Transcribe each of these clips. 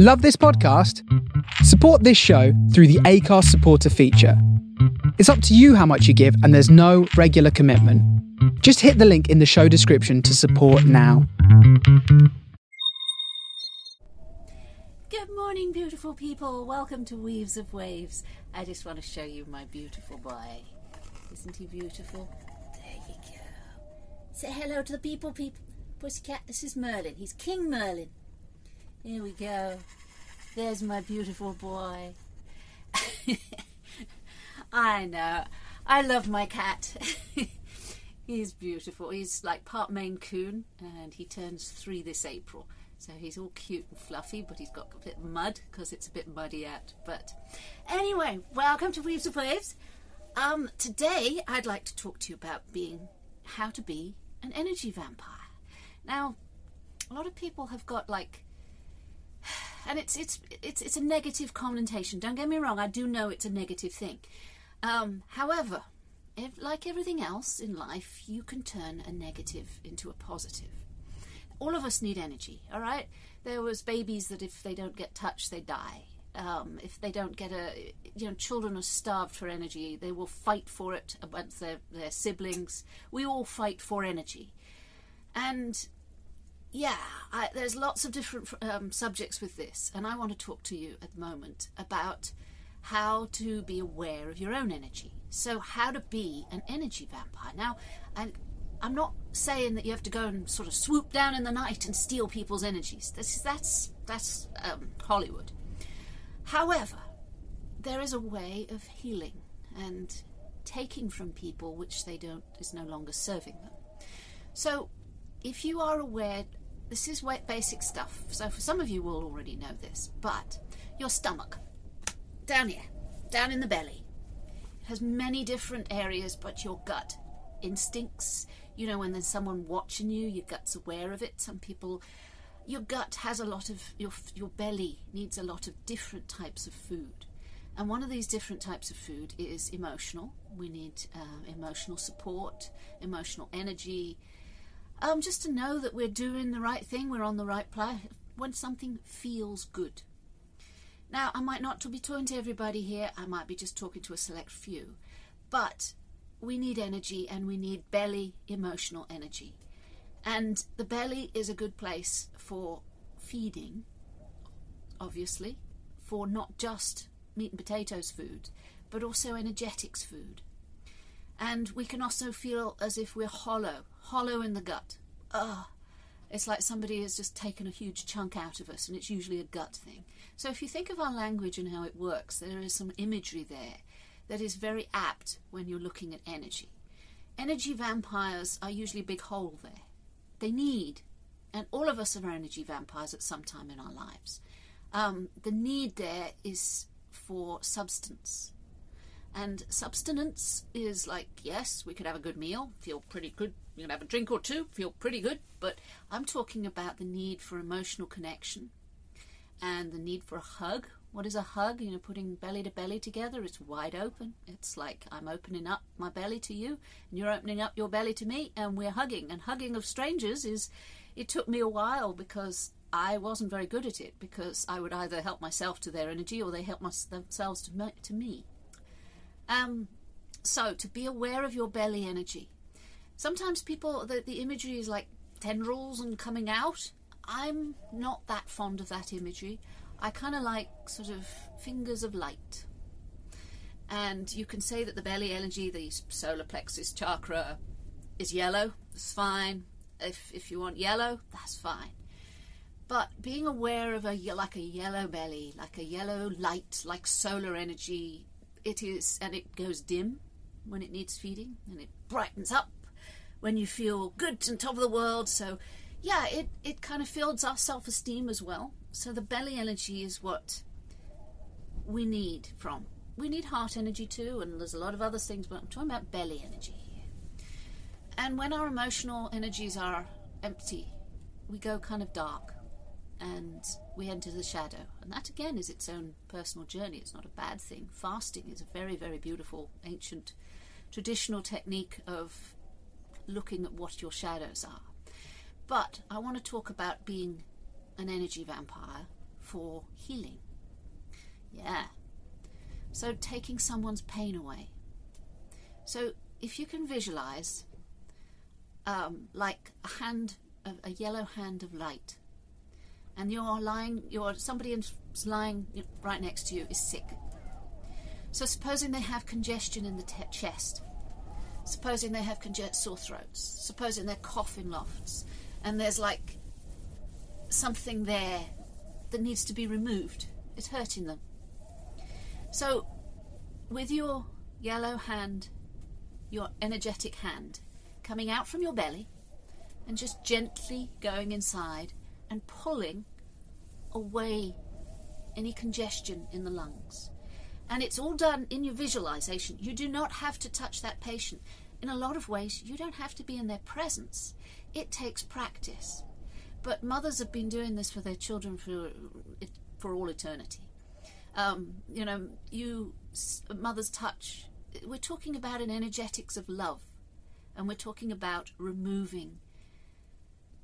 Love this podcast? Support this show through the Acast supporter feature. It's up to you how much you give, and there's no regular commitment. Just hit the link in the show description to support now. Good morning, beautiful people. Welcome to Weaves of Waves. I just want to show you my beautiful boy. Isn't he beautiful? There you go. Say hello to the people, people. Pussycat, this is Merlin. He's King Merlin. Here we go. There's my beautiful boy. I know. I love my cat. he's beautiful. He's like part Maine Coon, and he turns three this April. So he's all cute and fluffy, but he's got a bit of mud because it's a bit muddy out. But anyway, welcome to Weaves of Waves. Um, today I'd like to talk to you about being how to be an energy vampire. Now, a lot of people have got like and it's it's it's it's a negative connotation. Don't get me wrong. I do know it's a negative thing. Um, however, if, like everything else in life, you can turn a negative into a positive. All of us need energy. All right. There was babies that if they don't get touched, they die. Um, if they don't get a, you know, children are starved for energy. They will fight for it amongst their, their siblings. We all fight for energy. And yeah, I, there's lots of different um, subjects with this, and I want to talk to you at the moment about how to be aware of your own energy. So, how to be an energy vampire. Now, I, I'm not saying that you have to go and sort of swoop down in the night and steal people's energies. This is, that's that's um, Hollywood. However, there is a way of healing and taking from people which they don't is no longer serving them. So, if you are aware this is basic stuff, so for some of you will already know this, but your stomach, down here, down in the belly, has many different areas, but your gut instincts, you know, when there's someone watching you, your gut's aware of it. Some people, your gut has a lot of, your, your belly needs a lot of different types of food. And one of these different types of food is emotional. We need uh, emotional support, emotional energy, um, just to know that we're doing the right thing, we're on the right path when something feels good. Now, I might not be talking to everybody here, I might be just talking to a select few, but we need energy and we need belly emotional energy. And the belly is a good place for feeding, obviously, for not just meat and potatoes food, but also energetics food. And we can also feel as if we're hollow, hollow in the gut. Ugh. It's like somebody has just taken a huge chunk out of us, and it's usually a gut thing. So if you think of our language and how it works, there is some imagery there that is very apt when you're looking at energy. Energy vampires are usually a big hole there. They need, and all of us are energy vampires at some time in our lives. Um, the need there is for substance. And substance is like, yes, we could have a good meal, feel pretty good. You can have a drink or two, feel pretty good. But I'm talking about the need for emotional connection and the need for a hug. What is a hug? You know, putting belly to belly together. It's wide open. It's like I'm opening up my belly to you, and you're opening up your belly to me, and we're hugging. And hugging of strangers is, it took me a while because I wasn't very good at it because I would either help myself to their energy or they help my, themselves to to me. Um, so to be aware of your belly energy. Sometimes people, the, the imagery is like tendrils and coming out. I'm not that fond of that imagery. I kind of like sort of fingers of light. And you can say that the belly energy, the solar plexus chakra, is yellow. That's fine. If if you want yellow, that's fine. But being aware of a like a yellow belly, like a yellow light, like solar energy, it is, and it goes dim when it needs feeding, and it brightens up when you feel good and top of the world. So, yeah, it, it kind of builds our self esteem as well. So, the belly energy is what we need from. We need heart energy too, and there's a lot of other things, but I'm talking about belly energy. And when our emotional energies are empty, we go kind of dark and we enter the shadow. And that again is its own personal journey. It's not a bad thing. Fasting is a very, very beautiful, ancient, traditional technique of looking at what your shadows are. But I want to talk about being an energy vampire for healing. Yeah. So taking someone's pain away. So if you can visualize um, like a hand, a, a yellow hand of light, and you're lying, you're somebody is lying right next to you is sick. So supposing they have congestion in the te- chest, supposing they have conge- sore throats, supposing they're coughing lofts, and there's like something there that needs to be removed. It's hurting them. So, with your yellow hand, your energetic hand, coming out from your belly and just gently going inside and pulling away any congestion in the lungs. And it's all done in your visualization. You do not have to touch that patient. In a lot of ways, you don't have to be in their presence. It takes practice. But mothers have been doing this for their children for, for all eternity. Um, you know, you mother's touch. We're talking about an energetics of love, and we're talking about removing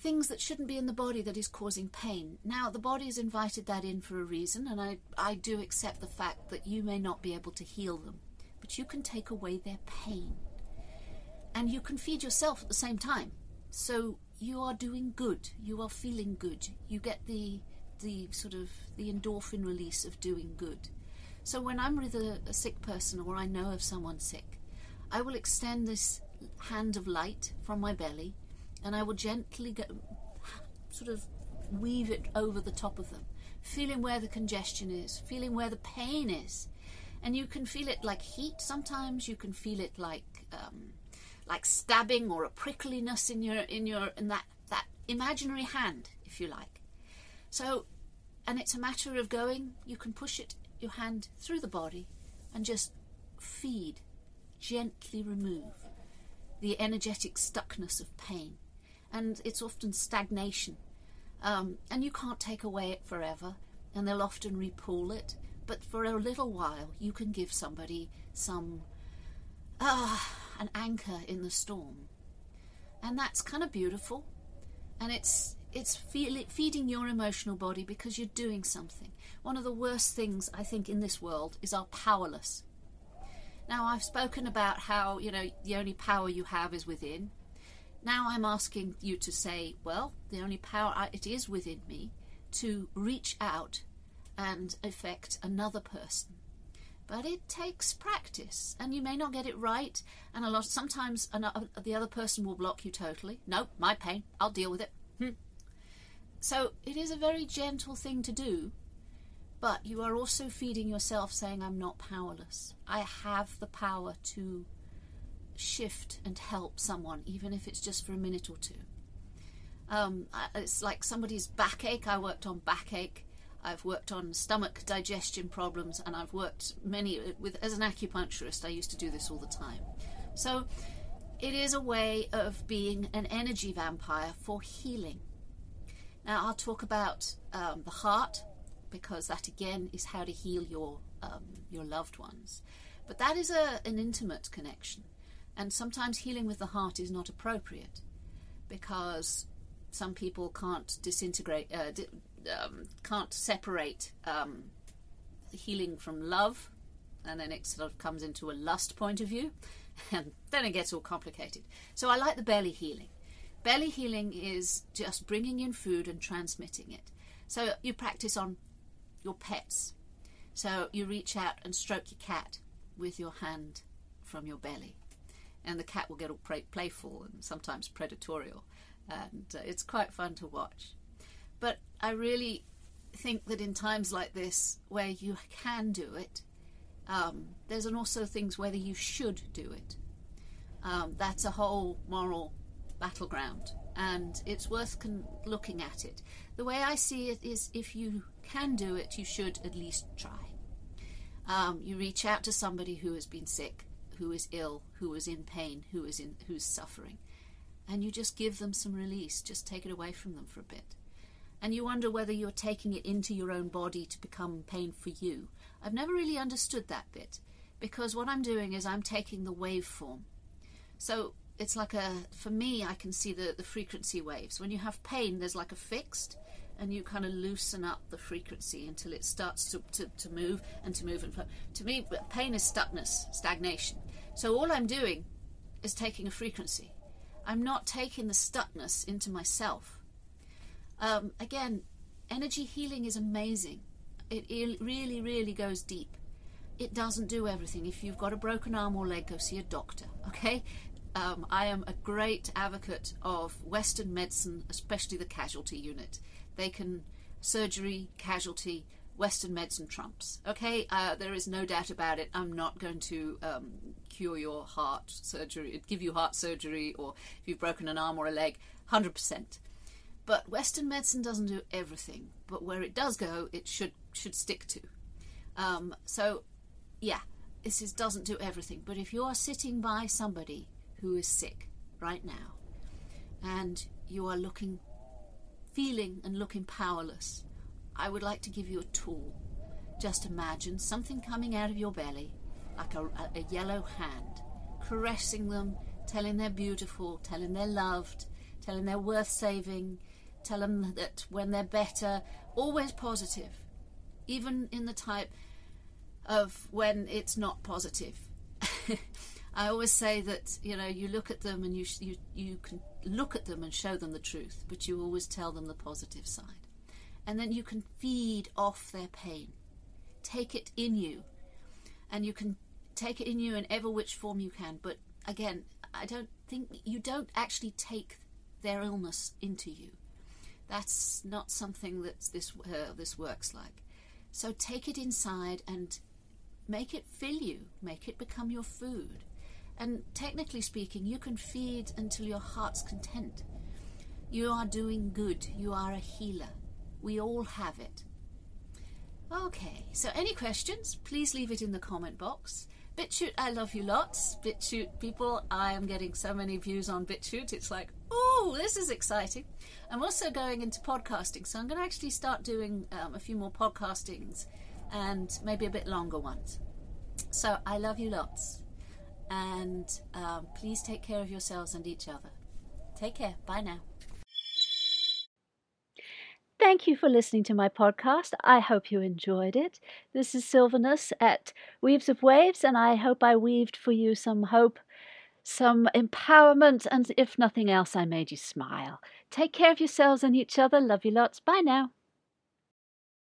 things that shouldn't be in the body that is causing pain. Now, the body has invited that in for a reason, and I, I do accept the fact that you may not be able to heal them, but you can take away their pain. And you can feed yourself at the same time. So you are doing good. You are feeling good. You get the the sort of the endorphin release of doing good. So when I'm with a, a sick person or I know of someone sick, I will extend this hand of light from my belly and I will gently go, sort of weave it over the top of them, feeling where the congestion is, feeling where the pain is. And you can feel it like heat sometimes, you can feel it like um, like stabbing or a prickliness in your in your in that that imaginary hand, if you like. So, and it's a matter of going. You can push it your hand through the body, and just feed, gently remove the energetic stuckness of pain, and it's often stagnation, um, and you can't take away it forever, and they'll often repool it. But for a little while, you can give somebody some ah an anchor in the storm. And that's kind of beautiful. And it's it's feel, feeding your emotional body because you're doing something. One of the worst things I think in this world is our powerless. Now I've spoken about how, you know, the only power you have is within. Now I'm asking you to say, well, the only power I, it is within me to reach out and affect another person. But it takes practice and you may not get it right and a lot sometimes another, the other person will block you totally. No my pain. I'll deal with it. Hmm. so it is a very gentle thing to do but you are also feeding yourself saying i'm not powerless. I have the power to shift and help someone even if it's just for a minute or two um, it's like somebody's backache i worked on backache I've worked on stomach digestion problems, and I've worked many with as an acupuncturist. I used to do this all the time. So it is a way of being an energy vampire for healing. Now I'll talk about um, the heart because that again is how to heal your um, your loved ones. But that is a, an intimate connection, and sometimes healing with the heart is not appropriate because some people can't disintegrate, uh, di- um, can't separate um, healing from love, and then it sort of comes into a lust point of view, and then it gets all complicated. So I like the belly healing. Belly healing is just bringing in food and transmitting it. So you practice on your pets. So you reach out and stroke your cat with your hand from your belly, and the cat will get all playful and sometimes predatorial, and uh, it's quite fun to watch. But I really think that in times like this, where you can do it, um, there's an also things whether you should do it. Um, that's a whole moral battleground, and it's worth con- looking at it. The way I see it is, if you can do it, you should at least try. Um, you reach out to somebody who has been sick, who is ill, who is in pain, who is in who's suffering, and you just give them some release. Just take it away from them for a bit and you wonder whether you're taking it into your own body to become pain for you. I've never really understood that bit because what I'm doing is I'm taking the waveform. So it's like a, for me, I can see the, the frequency waves. When you have pain, there's like a fixed, and you kind of loosen up the frequency until it starts to, to, to move and to move and flow. To me, pain is stuckness, stagnation. So all I'm doing is taking a frequency. I'm not taking the stuckness into myself. Um, again, energy healing is amazing. It really, really goes deep. It doesn't do everything. If you've got a broken arm or leg, go see a doctor, okay? Um, I am a great advocate of Western medicine, especially the casualty unit. They can surgery, casualty, Western medicine trumps. Okay, uh, there is no doubt about it. I'm not going to um, cure your heart surgery, give you heart surgery, or if you've broken an arm or a leg, 100%. But Western medicine doesn't do everything. But where it does go, it should should stick to. Um, so, yeah, this is, doesn't do everything. But if you are sitting by somebody who is sick right now, and you are looking feeling and looking powerless, I would like to give you a tool. Just imagine something coming out of your belly, like a, a, yellow hand, caressing them, telling they're beautiful, telling they're loved, telling they're worth saving, tell them that when they're better, always positive, even in the type of when it's not positive. I always say that you know you look at them and you you you can look at them and show them the truth, but you always tell them the positive side. And then you can feed off their pain. Take it in you. And you can take it in you in ever which form you can. But again, I don't think you don't actually take their illness into you. That's not something that this uh, this works like. So take it inside and make it fill you, make it become your food. And technically speaking, you can feed until your heart's content. You are doing good. You are a healer. We all have it. Okay, so any questions, please leave it in the comment box. BitChute, I love you lots. BitChute people, I am getting so many views on BitChute. It's like, oh, this is exciting. I'm also going into podcasting, so I'm going to actually start doing um, a few more podcastings and maybe a bit longer ones. So I love you lots and um, please take care of yourselves and each other. Take care. Bye now. Thank you for listening to my podcast. I hope you enjoyed it. This is Sylvanus at Weaves of Waves, and I hope I weaved for you some hope, some empowerment, and if nothing else, I made you smile. Take care of yourselves and each other. Love you lots. Bye now.